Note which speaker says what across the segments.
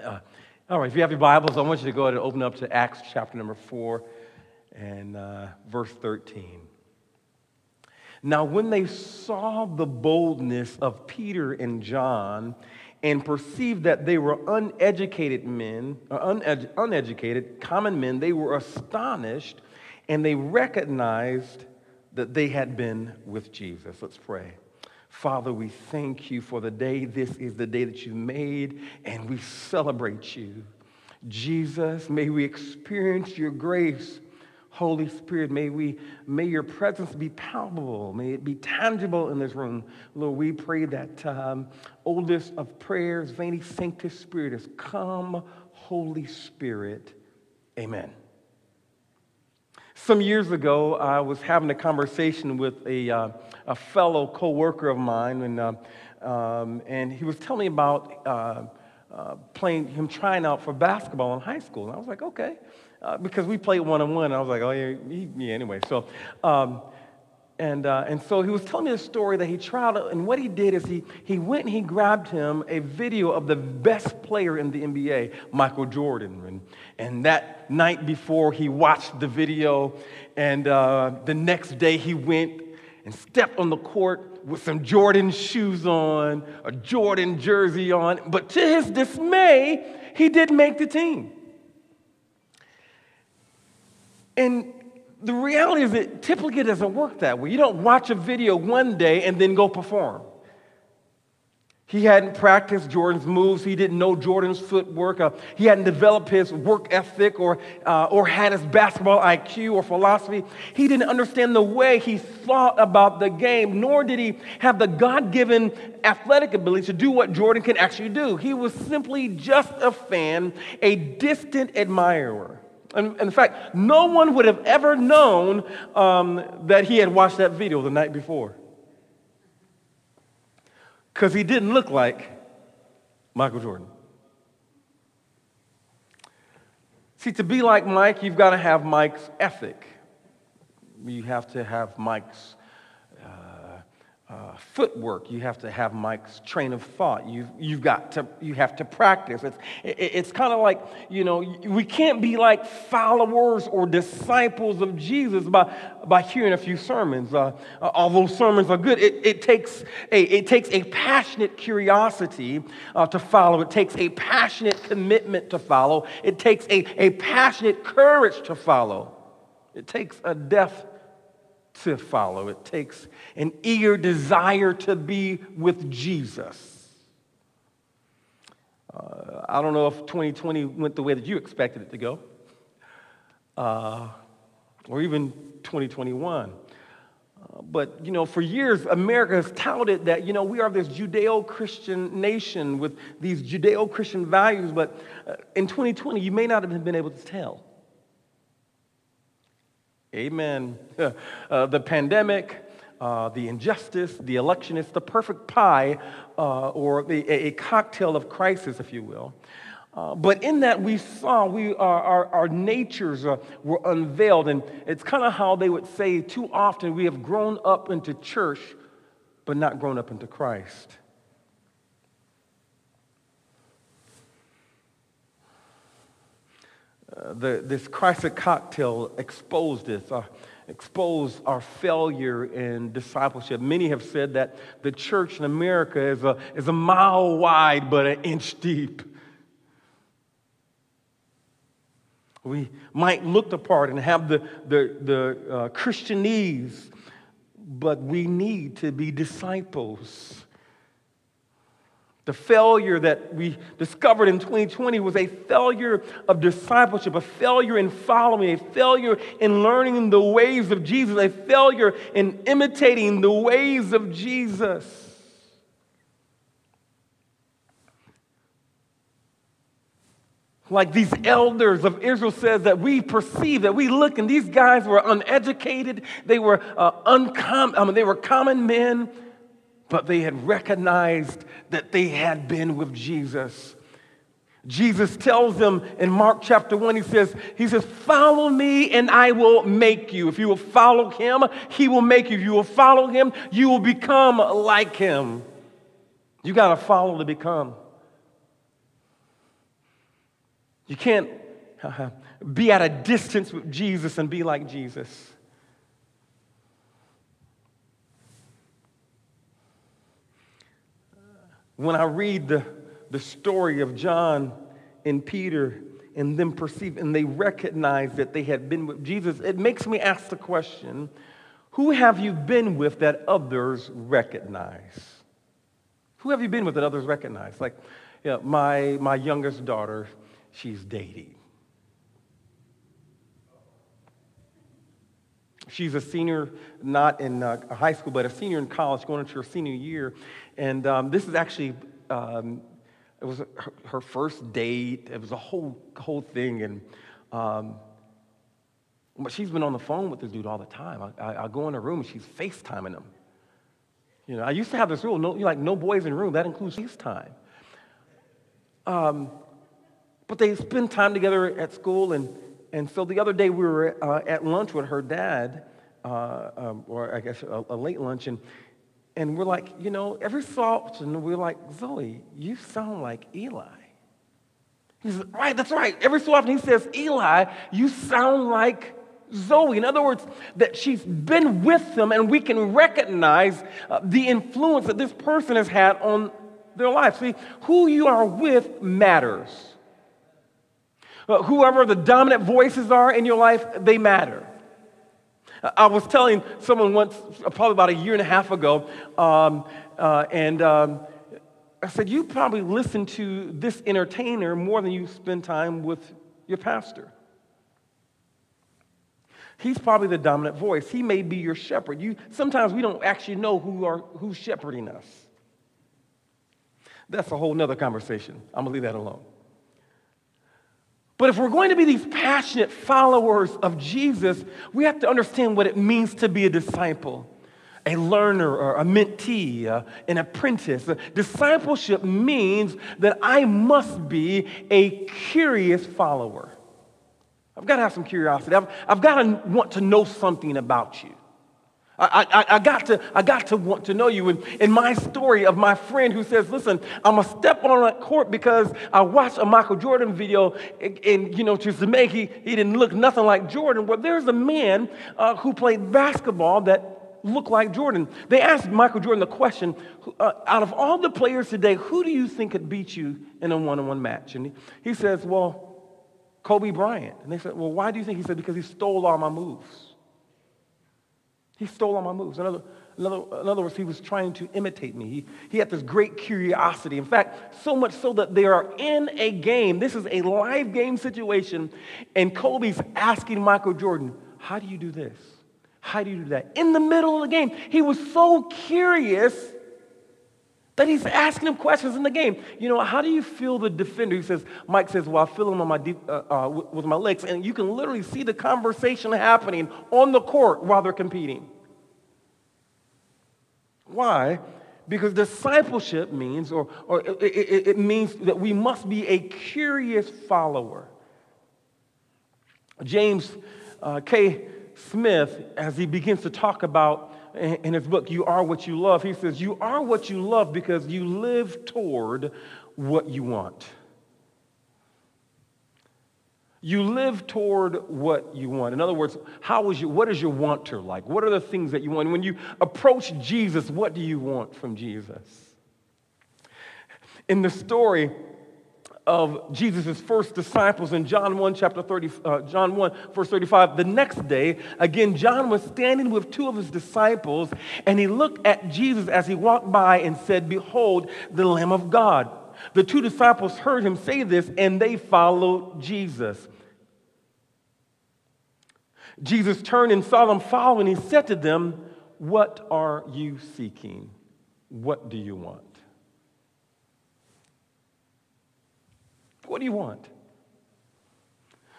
Speaker 1: Uh, all right, if you have your Bibles, I want you to go ahead and open up to Acts chapter number 4 and uh, verse 13. Now, when they saw the boldness of Peter and John and perceived that they were uneducated men, uh, uned- uneducated, common men, they were astonished and they recognized that they had been with Jesus. Let's pray. Father, we thank you for the day. This is the day that you made, and we celebrate you. Jesus, may we experience your grace. Holy Spirit, may we may your presence be palpable, may it be tangible in this room. Lord, we pray that um, oldest of prayers, Veni Sanctus Spiritus, come, Holy Spirit. Amen. Some years ago, I was having a conversation with a, uh, a fellow co-worker of mine, and, uh, um, and he was telling me about uh, uh, playing, him trying out for basketball in high school. And I was like, okay, uh, because we played one-on-one. I was like, oh, yeah, yeah anyway. So um, and, uh, and so he was telling me a story that he tried, and what he did is he, he went and he grabbed him a video of the best player in the NBA, Michael Jordan. And, and that night before, he watched the video, and uh, the next day he went and stepped on the court with some Jordan shoes on, a Jordan jersey on. But to his dismay, he didn't make the team. And the reality is that typically it doesn't work that way. You don't watch a video one day and then go perform. He hadn't practiced Jordan's moves. He didn't know Jordan's footwork. Uh, he hadn't developed his work ethic or, uh, or had his basketball IQ or philosophy. He didn't understand the way he thought about the game, nor did he have the God given athletic ability to do what Jordan can actually do. He was simply just a fan, a distant admirer. And, in fact, no one would have ever known um, that he had watched that video the night before. Because he didn't look like Michael Jordan. See, to be like Mike, you've got to have Mike's ethic. You have to have Mike's uh, footwork. You have to have Mike's train of thought. You've, you've got to, you have to practice. It's, it, it's kind of like, you know, we can't be like followers or disciples of Jesus by, by hearing a few sermons. Uh, uh although sermons are good, it, it, takes, a, it takes a passionate curiosity uh, to follow. It takes a passionate commitment to follow. It takes a, a passionate courage to follow. It takes a death to follow. It takes an eager desire to be with Jesus. Uh, I don't know if 2020 went the way that you expected it to go, uh, or even 2021. Uh, but, you know, for years, America has touted that, you know, we are this Judeo Christian nation with these Judeo Christian values, but uh, in 2020, you may not have been able to tell. Amen. Uh, the pandemic, uh, the injustice, the election, it's the perfect pie uh, or the, a, cocktail of crisis, if you will. Uh, but in that, we saw we, our, our natures uh, were unveiled. And it's kind of how they would say too often we have grown up into church, but not grown up into Christ. The, this Christ cocktail exposed this, uh, exposed our failure in discipleship. Many have said that the church in America is a, is a mile wide but an inch deep. We might look the part and have the, the, the uh, Christianese, but we need to be disciples. The failure that we discovered in 2020 was a failure of discipleship, a failure in following, a failure in learning the ways of Jesus, a failure in imitating the ways of Jesus. Like these elders of Israel says that we perceive that we look and these guys were uneducated, they were uh, I mean, they were common men but they had recognized that they had been with Jesus. Jesus tells them in Mark chapter 1, he says, he says, follow me and I will make you. If you will follow him, he will make you. If you will follow him, you will become like him. You got to follow to become. You can't be at a distance with Jesus and be like Jesus. When I read the, the story of John and Peter and them perceive and they recognize that they had been with Jesus, it makes me ask the question who have you been with that others recognize? Who have you been with that others recognize? Like, my, my youngest daughter, she's dating. She's a senior, not in uh, high school, but a senior in college, going into her senior year. And um, this is actually, um, it was her, her, first date. It was a whole, whole thing. And um, but she's been on the phone with this dude all the time. I, I, I go in her room and she's FaceTiming him. You know, I used to have this rule, no, like no boys in room. That includes FaceTime. Um, but they spend time together at school, and, and so the other day we were uh, at lunch with her dad, uh, um, or I guess a, a, late lunch, and, and we're like, you know, every so often we're like, Zoe, you sound like Eli. He says, right, that's right. Every so often he says, Eli, you sound like Zoe. In other words, that she's been with them and we can recognize uh, the influence that this person has had on their life. See, who you are with matters. Uh, whoever the dominant voices are in your life, they matter. I was telling someone once, probably about a year and a half ago, um, uh, and um, I said, You probably listen to this entertainer more than you spend time with your pastor. He's probably the dominant voice. He may be your shepherd. You, sometimes we don't actually know who are, who's shepherding us. That's a whole nother conversation. I'm going to leave that alone. But if we're going to be these passionate followers of Jesus, we have to understand what it means to be a disciple, a learner, or a mentee, uh, an apprentice. Discipleship means that I must be a curious follower. I've got to have some curiosity. I've, I've got to want to know something about you. I, I, I, got to, I got to want to know you. And in my story of my friend who says, listen, I'm to step on that court because I watched a Michael Jordan video and, and you know, to make he, he didn't look nothing like Jordan. Well, there's a man uh, who played basketball that looked like Jordan. They asked Michael Jordan the question, uh, out of all the players today, who do you think could beat you in a one-on-one match? And he says, well, Kobe Bryant. And they said, Well, why do you think? He said, Because he stole all my moves. He stole all my moves. In other, in other, in other words, he was trying to imitate me. He, he had this great curiosity. In fact, so much so that they are in a game. This is a live game situation. And Kobe's asking Michael Jordan, How do you do this? How do you do that? In the middle of the game. He was so curious that he's asking him questions in the game. You know, how do you feel the defender? He says, Mike says, well, I feel him on my deep, uh, uh, with my legs. And you can literally see the conversation happening on the court while they're competing. Why? Because discipleship means, or, or it, it, it means that we must be a curious follower. James uh, K. Smith, as he begins to talk about in his book, You Are What You Love, he says, You are what you love because you live toward what you want. You live toward what you want. In other words, how is your, what is your wanter like? What are the things that you want? When you approach Jesus, what do you want from Jesus? In the story, of Jesus' first disciples in John 1, chapter 30, uh, John 1, verse 35. The next day, again, John was standing with two of his disciples, and he looked at Jesus as he walked by and said, Behold, the Lamb of God. The two disciples heard him say this, and they followed Jesus. Jesus turned and saw them following. He said to them, What are you seeking? What do you want? What do you want?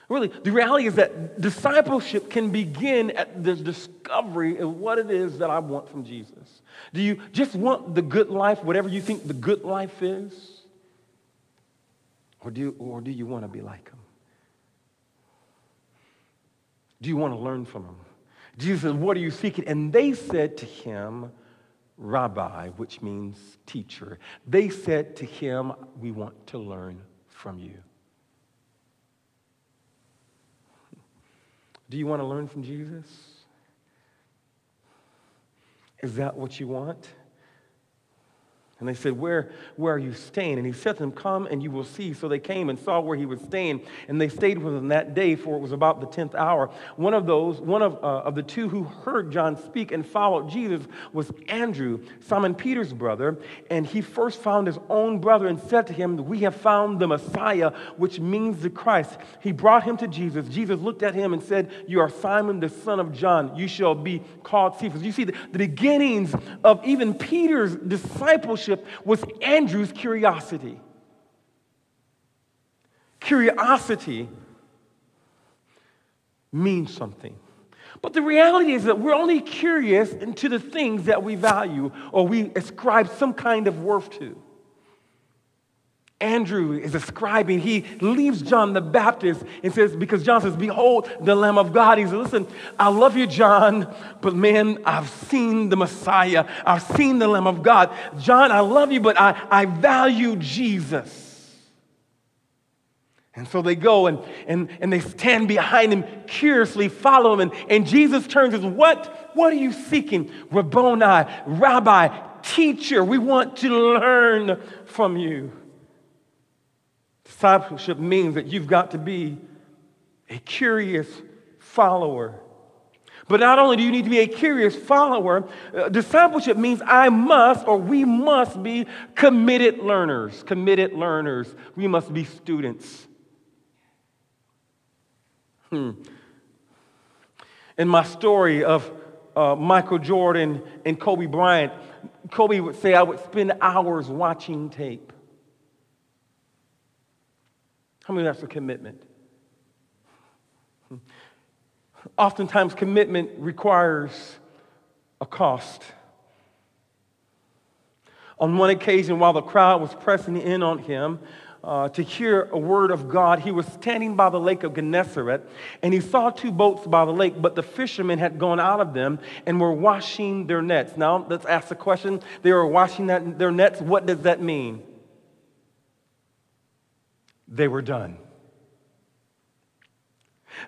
Speaker 1: Really, the reality is that discipleship can begin at the discovery of what it is that I want from Jesus. Do you just want the good life, whatever you think the good life is? Or do you, or do you want to be like him? Do you want to learn from him? Jesus said, What are you seeking? And they said to him, Rabbi, which means teacher. They said to him, We want to learn from you. Do you want to learn from Jesus? Is that what you want? And they said, where, where are you staying? And he said to them, Come and you will see. So they came and saw where he was staying, and they stayed with him that day, for it was about the 10th hour. One of those, one of, uh, of the two who heard John speak and followed Jesus was Andrew, Simon Peter's brother. And he first found his own brother and said to him, We have found the Messiah, which means the Christ. He brought him to Jesus. Jesus looked at him and said, You are Simon, the son of John. You shall be called Cephas. You see, the, the beginnings of even Peter's discipleship was Andrew's curiosity. Curiosity means something. But the reality is that we're only curious into the things that we value or we ascribe some kind of worth to. Andrew is ascribing, he leaves John the Baptist and says, because John says, Behold the Lamb of God. He says, Listen, I love you, John, but man, I've seen the Messiah. I've seen the Lamb of God. John, I love you, but I, I value Jesus. And so they go and, and, and they stand behind him, curiously follow him. And, and Jesus turns and says, what, what are you seeking? Rabboni, rabbi, teacher, we want to learn from you. Discipleship means that you've got to be a curious follower. But not only do you need to be a curious follower, uh, discipleship means I must or we must be committed learners. Committed learners. We must be students. Hmm. In my story of uh, Michael Jordan and Kobe Bryant, Kobe would say, I would spend hours watching tape. How many that's a commitment? Oftentimes, commitment requires a cost. On one occasion, while the crowd was pressing in on him uh, to hear a word of God, he was standing by the lake of Gennesaret and he saw two boats by the lake, but the fishermen had gone out of them and were washing their nets. Now, let's ask the question they were washing that, their nets. What does that mean? They were done.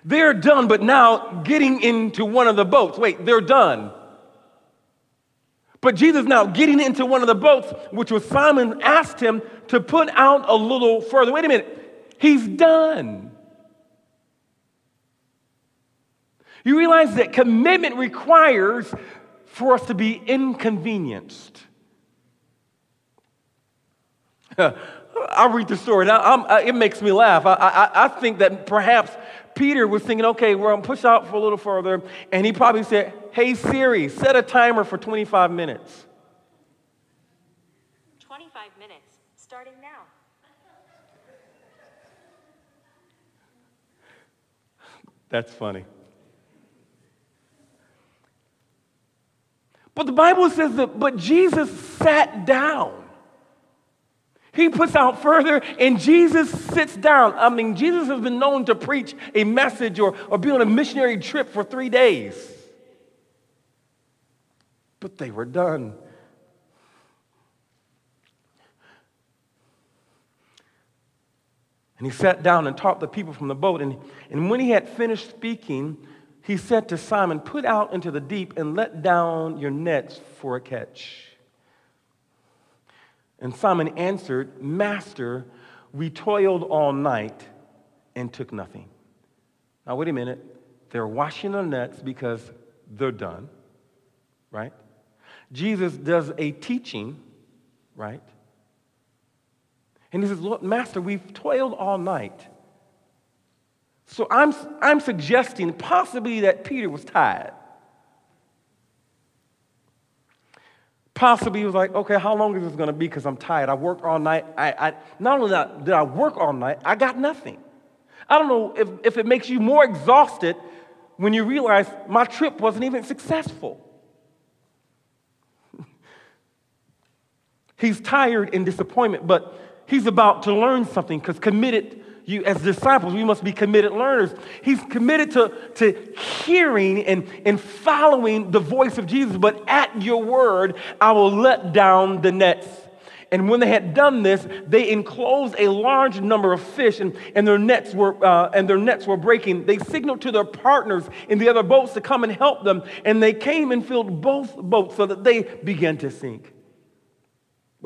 Speaker 1: They're done, but now getting into one of the boats. Wait, they're done. But Jesus, now getting into one of the boats, which was Simon, asked him to put out a little further. Wait a minute, he's done. You realize that commitment requires for us to be inconvenienced. I'll read the story. Now, uh, it makes me laugh. I, I, I, think that perhaps Peter was thinking, okay, we're going to push out for a little further. And he probably said, hey, Siri, set a timer for 25 minutes.
Speaker 2: 25 minutes, starting now.
Speaker 1: That's funny. But the Bible says that, but Jesus sat down. He puts out further and Jesus sits down. I mean, Jesus has been known to preach a message or, or be on a missionary trip for three days. But they were done. And he sat down and taught the people from the boat. And, and when he had finished speaking, he said to Simon, Put out into the deep and let down your nets for a catch. And Simon answered, Master, we toiled all night and took nothing. Now, wait a minute. They're washing their nets because they're done, right? Jesus does a teaching, right? And he says, Look, Master, we've toiled all night. So I'm, I'm suggesting possibly that Peter was tired. Possibly was like, okay, how long is this going to be? Because I'm tired. I worked all night. I, I, not only did I work all night, I got nothing. I don't know if, if it makes you more exhausted when you realize my trip wasn't even successful. he's tired in disappointment, but he's about to learn something because committed you as disciples, we must be committed learners. He's committed to, to hearing and, and following the voice of Jesus, but at your word, I will let down the nets. And when they had done this, they enclosed a large number of fish, and, and, their, nets were, uh, and their nets were breaking. They signaled to their partners in the other boats to come and help them, and they came and filled both boats so that they began to sink.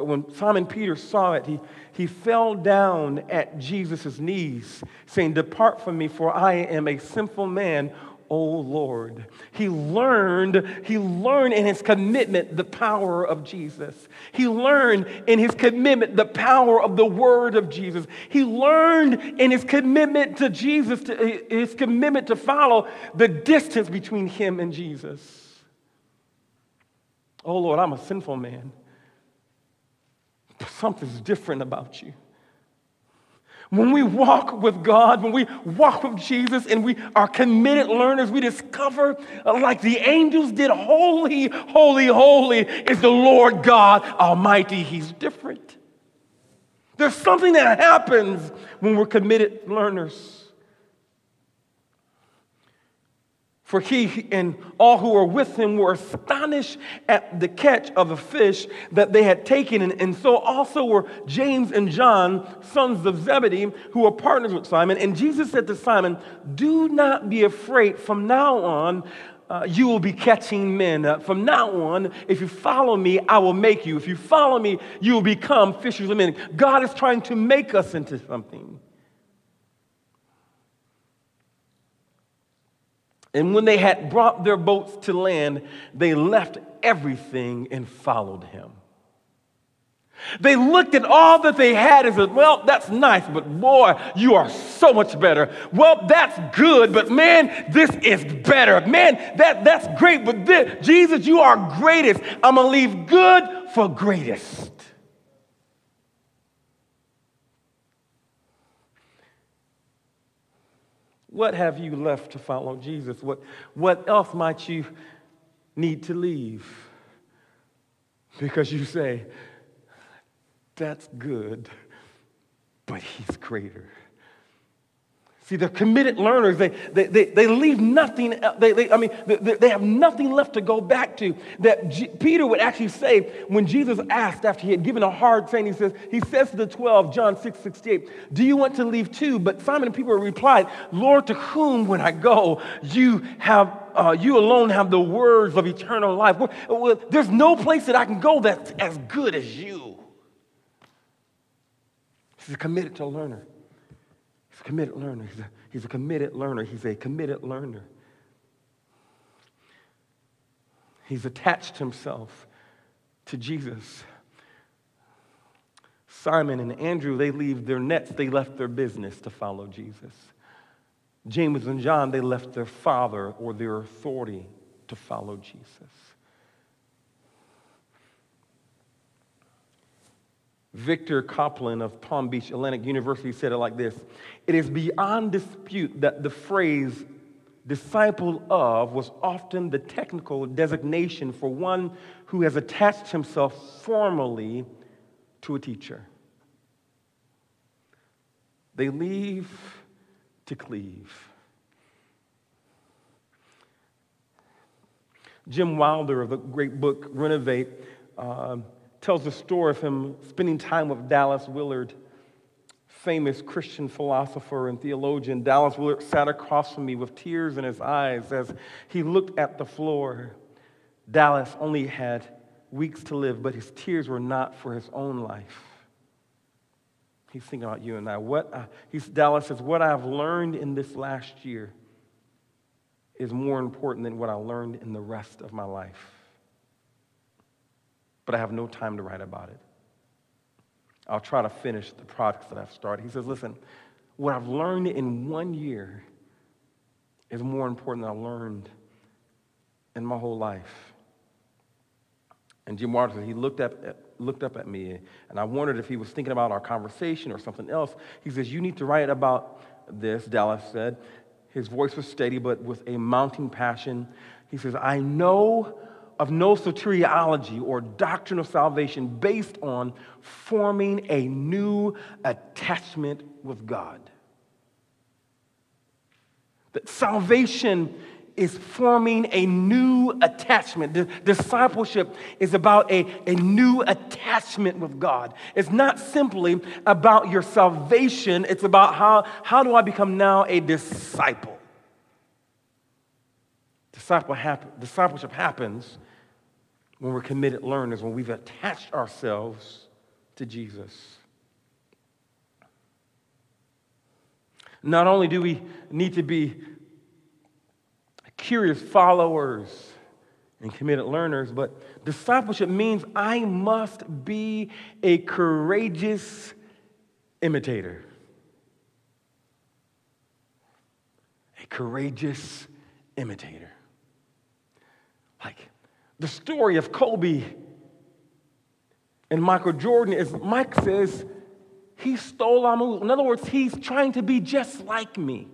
Speaker 1: But when Simon Peter saw it, he, he fell down at Jesus' knees, saying, Depart from me, for I am a sinful man oh Lord. He learned, he learned in his commitment the power of Jesus. He learned in his commitment the power of the word of Jesus. He learned in his commitment to Jesus, to, his commitment to follow the distance between him and Jesus. Oh Lord, I'm a sinful man. Something's different about you. When we walk with God, when we walk with Jesus and we are committed learners, we discover, uh, like the angels did, holy, holy, holy is the Lord God Almighty. He's different. There's something that happens when we're committed learners. For he and all who were with him were astonished at the catch of a fish that they had taken. And, and, so also were James and John, sons of Zebedee, who were partners with Simon. And Jesus said to Simon, Do not be afraid. From now on, uh, you will be catching men. Uh, from now on, if you follow me, I will make you. If you follow me, you will become fishers of men. God is trying to make us into something. And when they had brought their boats to land, they left everything and followed him. They looked at all that they had and said, Well, that's nice, but boy, you are so much better. Well, that's good, but man, this is better. Man, that, that's great, but this, Jesus, you are greatest. I'm going to leave good for greatest. What have you left to follow Jesus? What, what else might you need to leave? Because you say, that's good, but he's greater. See, they're committed learners. They, they, they, they leave nothing, they, they, I mean, they, they have nothing left to go back to. That G- Peter would actually say when Jesus asked after he had given a hard saying, he says, he says to the 12, John 6, 68, do you want to leave too? But Simon and Peter replied, Lord, to whom when I go, you have, uh, you alone have the words of eternal life. There's no place that I can go that's as good as you. He's committed to learner. He's a committed learner. He's a, he's a committed learner. He's a committed learner. He's attached himself to Jesus. Simon and Andrew, they leave their nets, they left their business to follow Jesus. James and John, they left their father or their authority to follow Jesus. Victor Copan of Palm Beach Atlantic University said it like this It is beyond dispute that the phrase disciple of was often the technical designation for one who has attached himself formally to a teacher. They leave to cleave. Jim Wilder of the great book Renovate. Uh, tells the story of him spending time with Dallas Willard, famous Christian philosopher and theologian. Dallas Willard sat across from me with tears in his eyes as he looked at the floor. Dallas only had weeks to live, but his tears were not for his own life. He's thinking about you and I. What I, he's, Dallas says, What I've learned in this last year is more important than what I learned in the rest of my life but I have no time to write about it. I'll try to finish the projects that I've started. He says, Listen, what I've learned in one year is more important than I learned in my whole life. And Jim Waters, he looked up, at, looked up at me, and I wondered if he was thinking about our conversation or something else. He says, You need to write about this, Dallas said. His voice was steady, but with a mounting passion. He says, I know of no soteriology or doctrine of salvation based on forming a new attachment with God. That salvation is forming a new attachment. Discipleship is about a, a new attachment with God. It's not simply about your salvation, it's about how, how do I become now a disciple. Disciple hap- discipleship happens when we're committed learners, when we've attached ourselves to Jesus. Not only do we need to be curious followers and committed learners, but discipleship means I must be a courageous imitator. A courageous imitator. The story of Kobe and Michael Jordan is Mike says, he stole our move. In other words, he's trying to be just like me.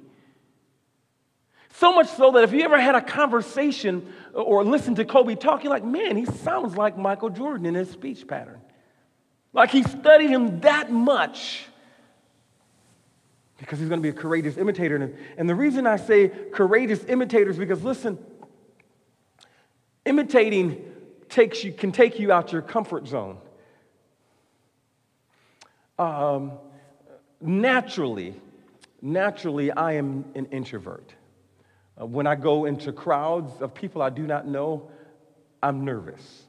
Speaker 1: So much so that if you ever had a conversation or listened to Kobe talk, you're like, man, he sounds like Michael Jordan in his speech pattern. Like he studied him that much because he's going to be a courageous imitator. And the reason I say courageous imitators because, listen, imitating takes you, can take you out your comfort zone. Um, naturally, naturally, I am an introvert. Uh, when I go into crowds of people I do not know, I'm nervous.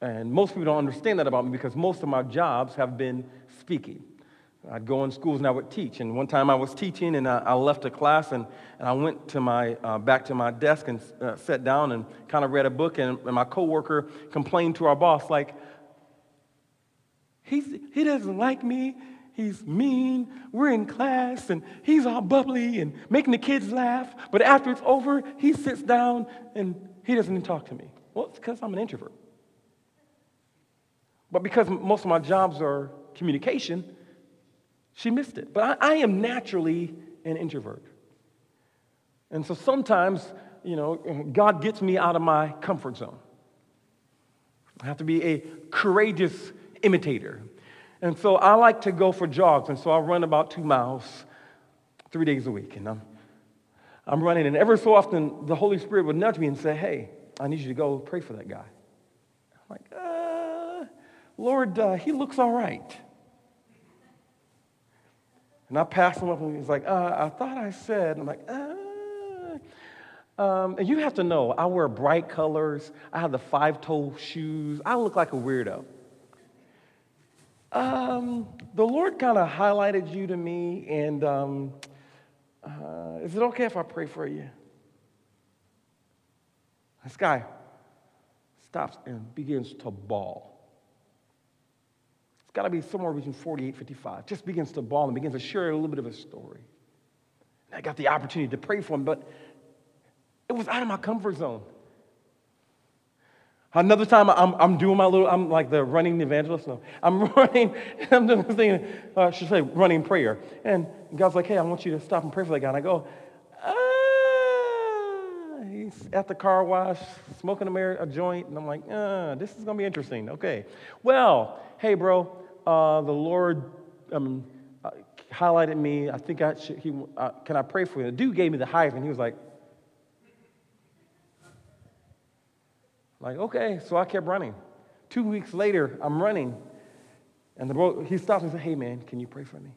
Speaker 1: And most people don't understand that about me because most of my jobs have been speaking. I'd go in schools and I would teach. And one time I was teaching and I, I left a class and, and I went to my, uh, back to my desk and uh, sat down and kind of read a book. And, and my coworker complained to our boss, like, He's, he doesn't like me. He's mean. We're in class and he's all bubbly and making the kids laugh. But after it's over, he sits down and he doesn't even talk to me. Well, it's because I'm an introvert. But because most of my jobs are communication, she missed it. But I, I am naturally an introvert. And so sometimes, you know, God gets me out of my comfort zone. I have to be a courageous imitator. And so I like to go for jogs, and so I run about two miles three days a week. And I'm, I'm running, and ever so often the Holy Spirit would nudge me and say, Hey, I need you to go pray for that guy. I'm like, uh, Lord, uh, he looks all right. And I pass him up, and he's like, uh, I thought I said, I'm like, uh. Um, and you have to know, I wear bright colors. I have the five toe shoes. I look like a weirdo. Um, the Lord kind of highlighted you to me, and um, uh, is it okay if I pray for you? This guy stops and begins to bawl. It's got to be somewhere between 48 55. Just begins to bawl and begins to share a little bit of a story. And I got the opportunity to pray for him, but it was out of my comfort zone. Another time, I'm, I'm doing my little, I'm like the running evangelist. No, I'm running, I'm doing this thing, uh, I should say running prayer. And God's like, hey, I want you to stop and pray for that guy. And I go, ah, he's at the car wash, smoking a, a joint. And I'm like, ah, this is going to be interesting. Okay. Well, hey, bro, uh, the Lord um, uh, highlighted me. I think I should, he, uh, can I pray for you? The dude gave me the and he was like, Like, okay, so I kept running. Two weeks later, I'm running, and the bro, he stops and says, Hey, man, can you pray for me?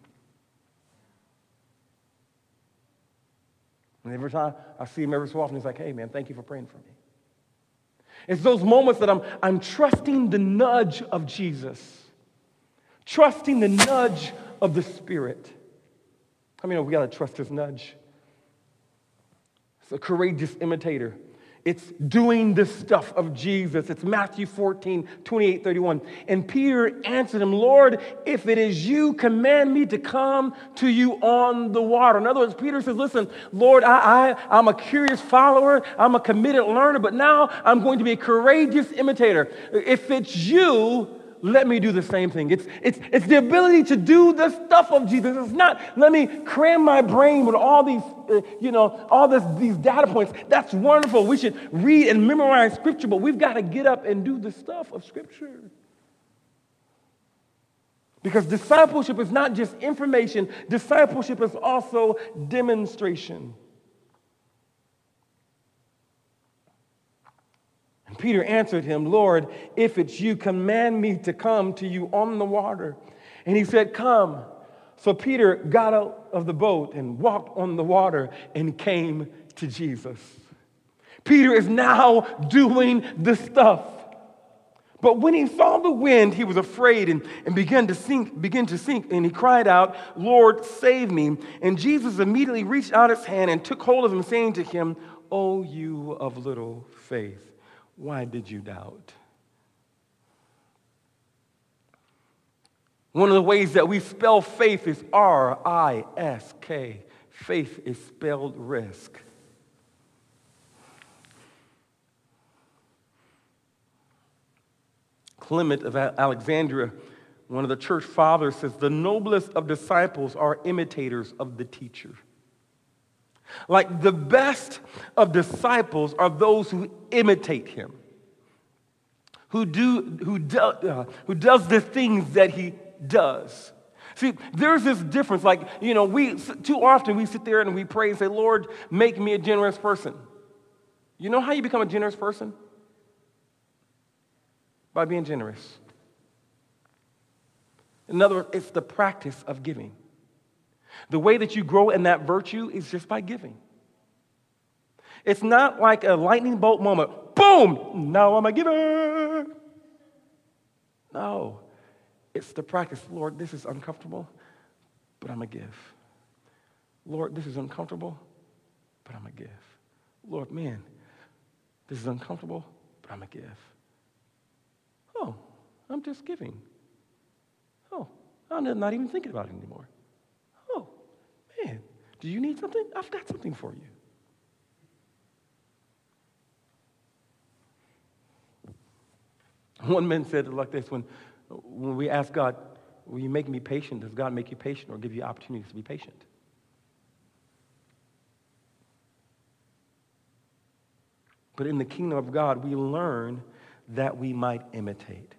Speaker 1: And every time I see him every so often, he's like, Hey, man, thank you for praying for me. It's those moments that I'm, I'm trusting the nudge of Jesus, trusting the nudge of the Spirit. I mean, we got to trust his nudge. It's a courageous imitator. It's doing the stuff of Jesus. It's Matthew 14, 28, 31. And Peter answered him, Lord, if it is you, command me to come to you on the water. In other words, Peter says, Listen, Lord, I, I, I'm a curious follower, I'm a committed learner, but now I'm going to be a courageous imitator. If it's you, let me do the same thing. It's, it's, it's the ability to do the stuff of Jesus. It's not, let me cram my brain with all these, uh, you know, all this, these data points. That's wonderful. We should read and memorize Scripture, but we've got to get up and do the stuff of Scripture. Because discipleship is not just information, discipleship is also demonstration. Peter answered him, Lord, if it's you, command me to come to you on the water. And he said, Come. So Peter got out of the boat and walked on the water and came to Jesus. Peter is now doing the stuff. But when he saw the wind, he was afraid and, and began to sink, begin to sink, and he cried out, Lord, save me. And Jesus immediately reached out his hand and took hold of him, saying to him, O you of little faith, why did you doubt? One of the ways that we spell faith is R I S K. Faith is spelled risk. Clement of Alexandria, one of the church fathers, says the noblest of disciples are imitators of the teacher. Like the best of disciples are those who imitate him, who, do, who, do, uh, who does the things that he does. See, there's this difference. Like, you know, we too often we sit there and we pray and say, Lord, make me a generous person. You know how you become a generous person? by being generous. In other words, it's the practice of giving. The way that you grow in that virtue is just by giving. It's not like a lightning bolt moment. Boom! Now I'm a giver. No. It's the practice. Lord, this is uncomfortable, but I'm a give. Lord, this is uncomfortable, but I'm a give. Lord, man, this is uncomfortable, but I'm a give. Oh, I'm just giving. Oh, I'm not even thinking about it anymore. Do you need something? I've got something for you. One man said it like this when, when we ask God, Will you make me patient? Does God make you patient or give you opportunities to be patient? But in the kingdom of God, we learn that we might imitate.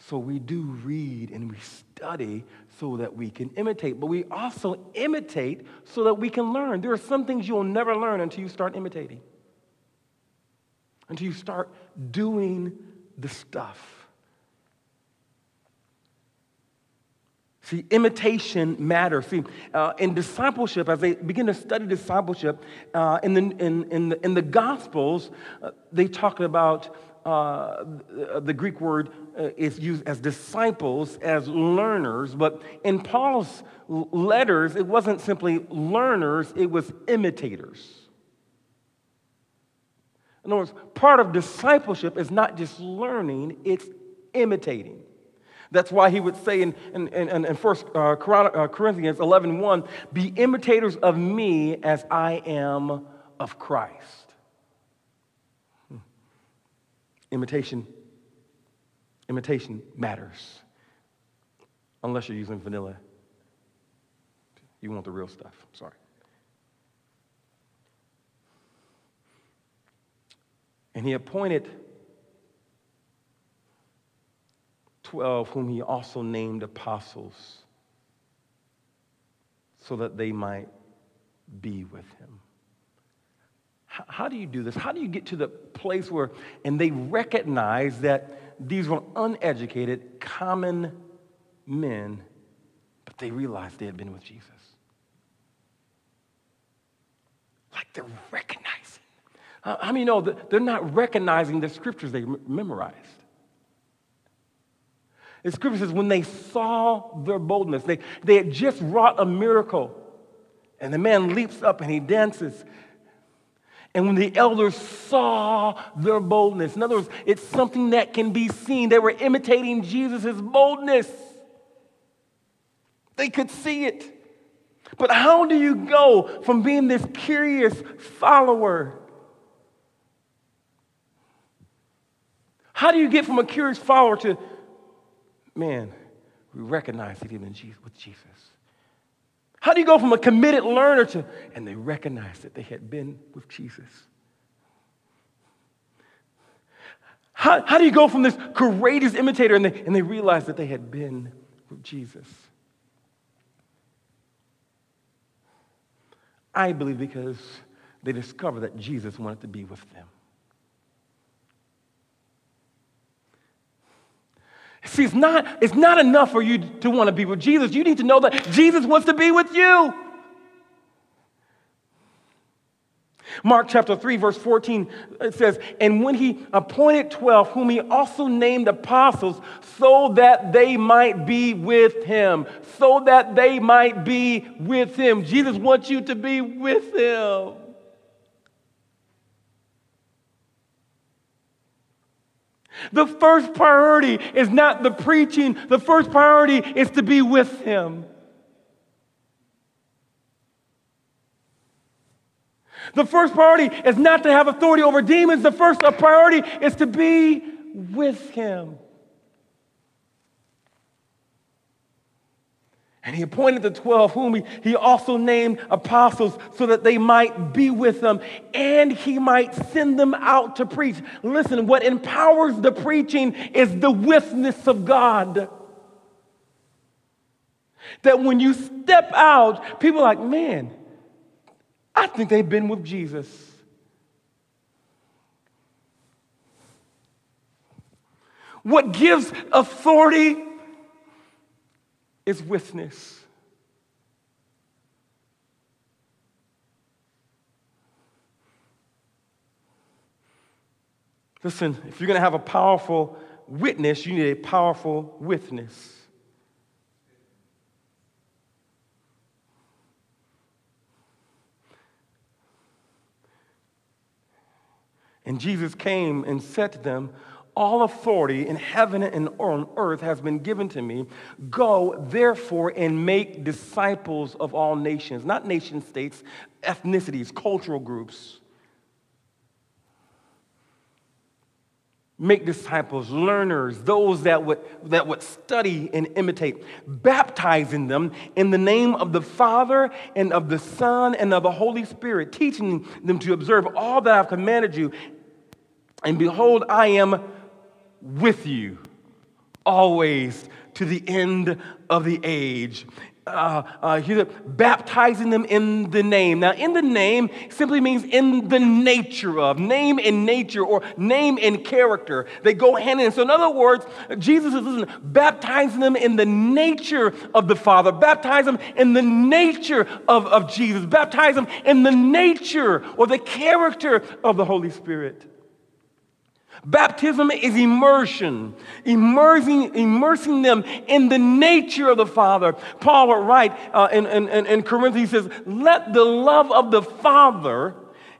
Speaker 1: So we do read and we study so that we can imitate, but we also imitate so that we can learn. There are some things you'll never learn until you start imitating, until you start doing the stuff. See, imitation matters. See, uh, in discipleship, as they begin to study discipleship, uh, in, the, in, in, the, in the Gospels, uh, they talk about uh, the Greek word uh, is used as disciples, as learners, but in Paul's letters, it wasn't simply learners, it was imitators. In other words, part of discipleship is not just learning, it's imitating. That's why he would say in, in, in, in 1 uh, uh, Corinthians 11 1, be imitators of me as I am of Christ. Hmm. Imitation, imitation matters. Unless you're using vanilla. You want the real stuff. Sorry. And he appointed 12, whom he also named apostles, so that they might be with him. How, do you do this? How do you get to the place where, and they recognize that these were uneducated, common men, but they realized they had been with Jesus? Like they're recognizing. I mean, no, they're not recognizing the scriptures they memorized? The scripture says, when they saw their boldness, they, they had just wrought a miracle. And the man leaps up and he dances. And when the elders saw their boldness, in other words, it's something that can be seen. They were imitating Jesus' boldness. They could see it. But how do you go from being this curious follower? How do you get from a curious follower to man, we recognize that even with Jesus. How do you go from a committed learner to, and they recognized that they had been with Jesus? How, how do you go from this courageous imitator and they, and they realize that they had been with Jesus? I believe because they discovered that Jesus wanted to be with them. See, it's not, it's not enough for you to want to be with Jesus. You need to know that Jesus wants to be with you. Mark chapter 3, verse 14, it says, And when he appointed 12, whom he also named apostles, so that they might be with him. So that they might be with him. Jesus wants you to be with him. The first priority is not the preaching, the first priority is to be with him. The first priority is not to have authority over demons. The first priority is to be with Him. And he appointed the 12, whom he, he also named apostles, so that they might be with them and he might send them out to preach. Listen, what empowers the preaching is the witness of God. That when you step out, people are like, man, I think they've been with Jesus. What gives authority is witness. Listen, if you're going to have a powerful witness, you need a powerful witness. And Jesus came and said to them, All authority in heaven and on earth has been given to me. Go, therefore, and make disciples of all nations, not nation states, ethnicities, cultural groups. Make disciples, learners, those that would, that would study and imitate, baptizing them in the name of the Father and of the Son and of the Holy Spirit, teaching them to observe all that I've commanded you. And behold, I am with you always to the end of the age. Uh, uh, he's baptizing them in the name. Now, in the name simply means in the nature of, name and nature, or name and character. They go hand in hand. So, in other words, Jesus is listen, baptizing them in the nature of the Father, baptize them in the nature of, of Jesus, baptize them in the nature or the character of the Holy Spirit. Baptism is immersion, immersing, immersing them in the nature of the Father. Paul would write uh, in, in, in Corinthians, he says, Let the love of the Father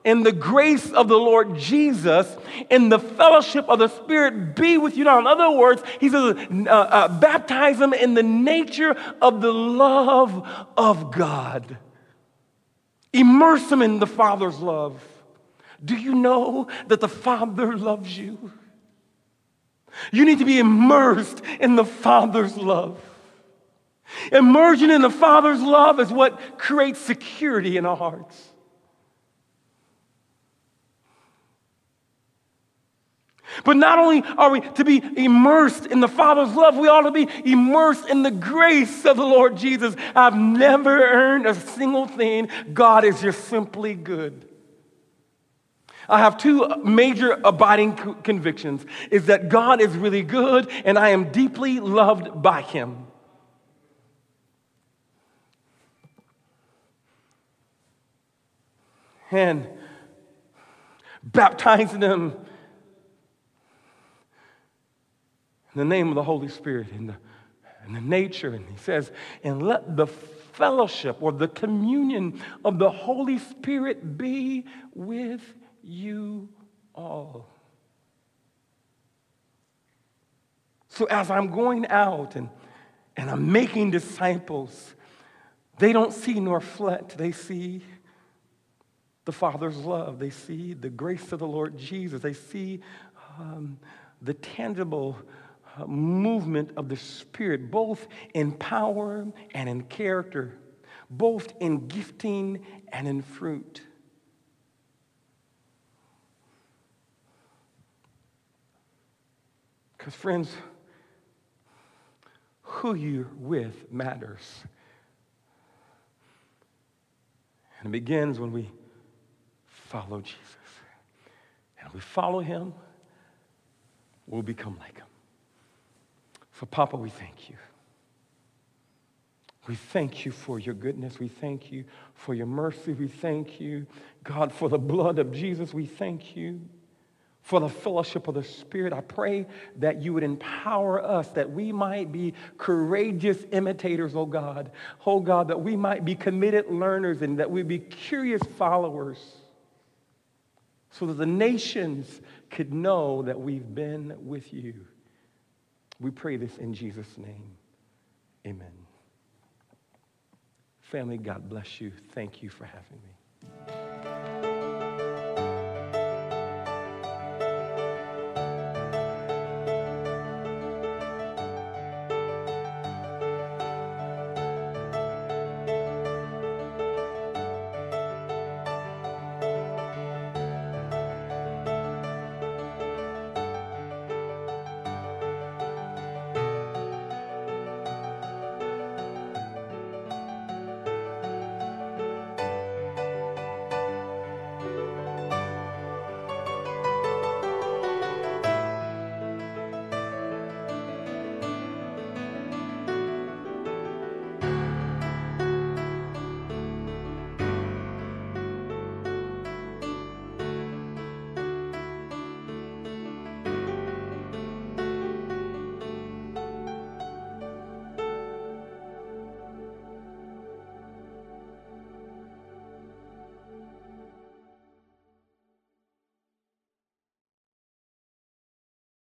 Speaker 1: and the grace of the Lord Jesus and the fellowship of the Spirit be with you now. In other words, he says, uh, uh, baptize them in the nature of the love of God. Immerse them in the Father's love. Do you know that the Father loves you? You need to be immersed in the Father's love. Immersion in the Father's love is what creates security in our hearts. But not only are we to be immersed in the Father's love, we ought to be immersed in the grace of the Lord Jesus. I've never earned a single thing. God is just simply good. I have two major abiding convictions is that God is really good and I am deeply loved by him. And baptizing them in the name of the Holy Spirit and the, and the nature. And he says, and let the fellowship or the communion of the Holy Spirit be with you all. So as I'm going out and, and I'm making disciples, they don't see nor fret, they see the Father's love. They see the grace of the Lord Jesus. They see um, the tangible uh, movement of the Spirit, both in power and in character, both in gifting and in fruit. Because, friends, who you're with matters. And it begins when we follow Jesus. And we follow him, we'll become like him. So, Papa, we thank you. We thank you for your goodness. We thank you for your mercy. We thank you, God, for the blood of Jesus. We thank you for the fellowship of the Spirit. I pray that you would empower us, that we might be courageous imitators, oh God. Oh God, that we might be committed learners and that we be curious followers so that the nations could know that we've been with you. We pray this in Jesus' name. Amen. Family, God bless you. Thank you for having me.